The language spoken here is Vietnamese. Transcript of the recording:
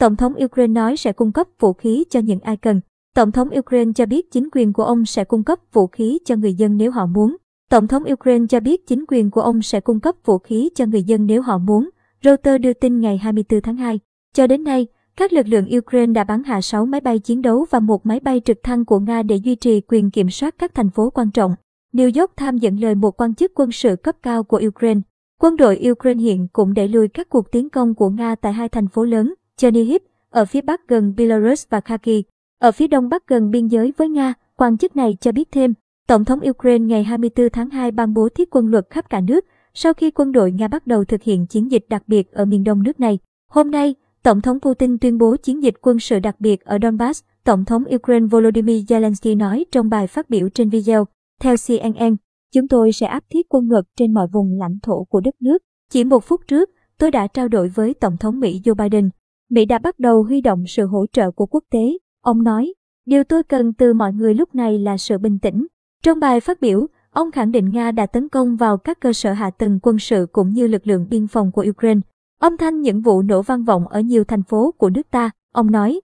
Tổng thống Ukraine nói sẽ cung cấp vũ khí cho những ai cần. Tổng thống Ukraine cho biết chính quyền của ông sẽ cung cấp vũ khí cho người dân nếu họ muốn. Tổng thống Ukraine cho biết chính quyền của ông sẽ cung cấp vũ khí cho người dân nếu họ muốn. Reuters đưa tin ngày 24 tháng 2. Cho đến nay, các lực lượng Ukraine đã bắn hạ 6 máy bay chiến đấu và một máy bay trực thăng của Nga để duy trì quyền kiểm soát các thành phố quan trọng. New York Times dẫn lời một quan chức quân sự cấp cao của Ukraine. Quân đội Ukraine hiện cũng đẩy lùi các cuộc tiến công của Nga tại hai thành phố lớn, Chernihiv, ở phía bắc gần Belarus và Kharkiv, ở phía đông bắc gần biên giới với Nga. Quan chức này cho biết thêm, Tổng thống Ukraine ngày 24 tháng 2 ban bố thiết quân luật khắp cả nước sau khi quân đội Nga bắt đầu thực hiện chiến dịch đặc biệt ở miền đông nước này. Hôm nay, Tổng thống Putin tuyên bố chiến dịch quân sự đặc biệt ở Donbass, Tổng thống Ukraine Volodymyr Zelensky nói trong bài phát biểu trên video. Theo CNN, chúng tôi sẽ áp thiết quân luật trên mọi vùng lãnh thổ của đất nước. Chỉ một phút trước, tôi đã trao đổi với Tổng thống Mỹ Joe Biden. Mỹ đã bắt đầu huy động sự hỗ trợ của quốc tế. Ông nói, điều tôi cần từ mọi người lúc này là sự bình tĩnh. Trong bài phát biểu, ông khẳng định Nga đã tấn công vào các cơ sở hạ tầng quân sự cũng như lực lượng biên phòng của Ukraine. Âm thanh những vụ nổ vang vọng ở nhiều thành phố của nước ta, ông nói,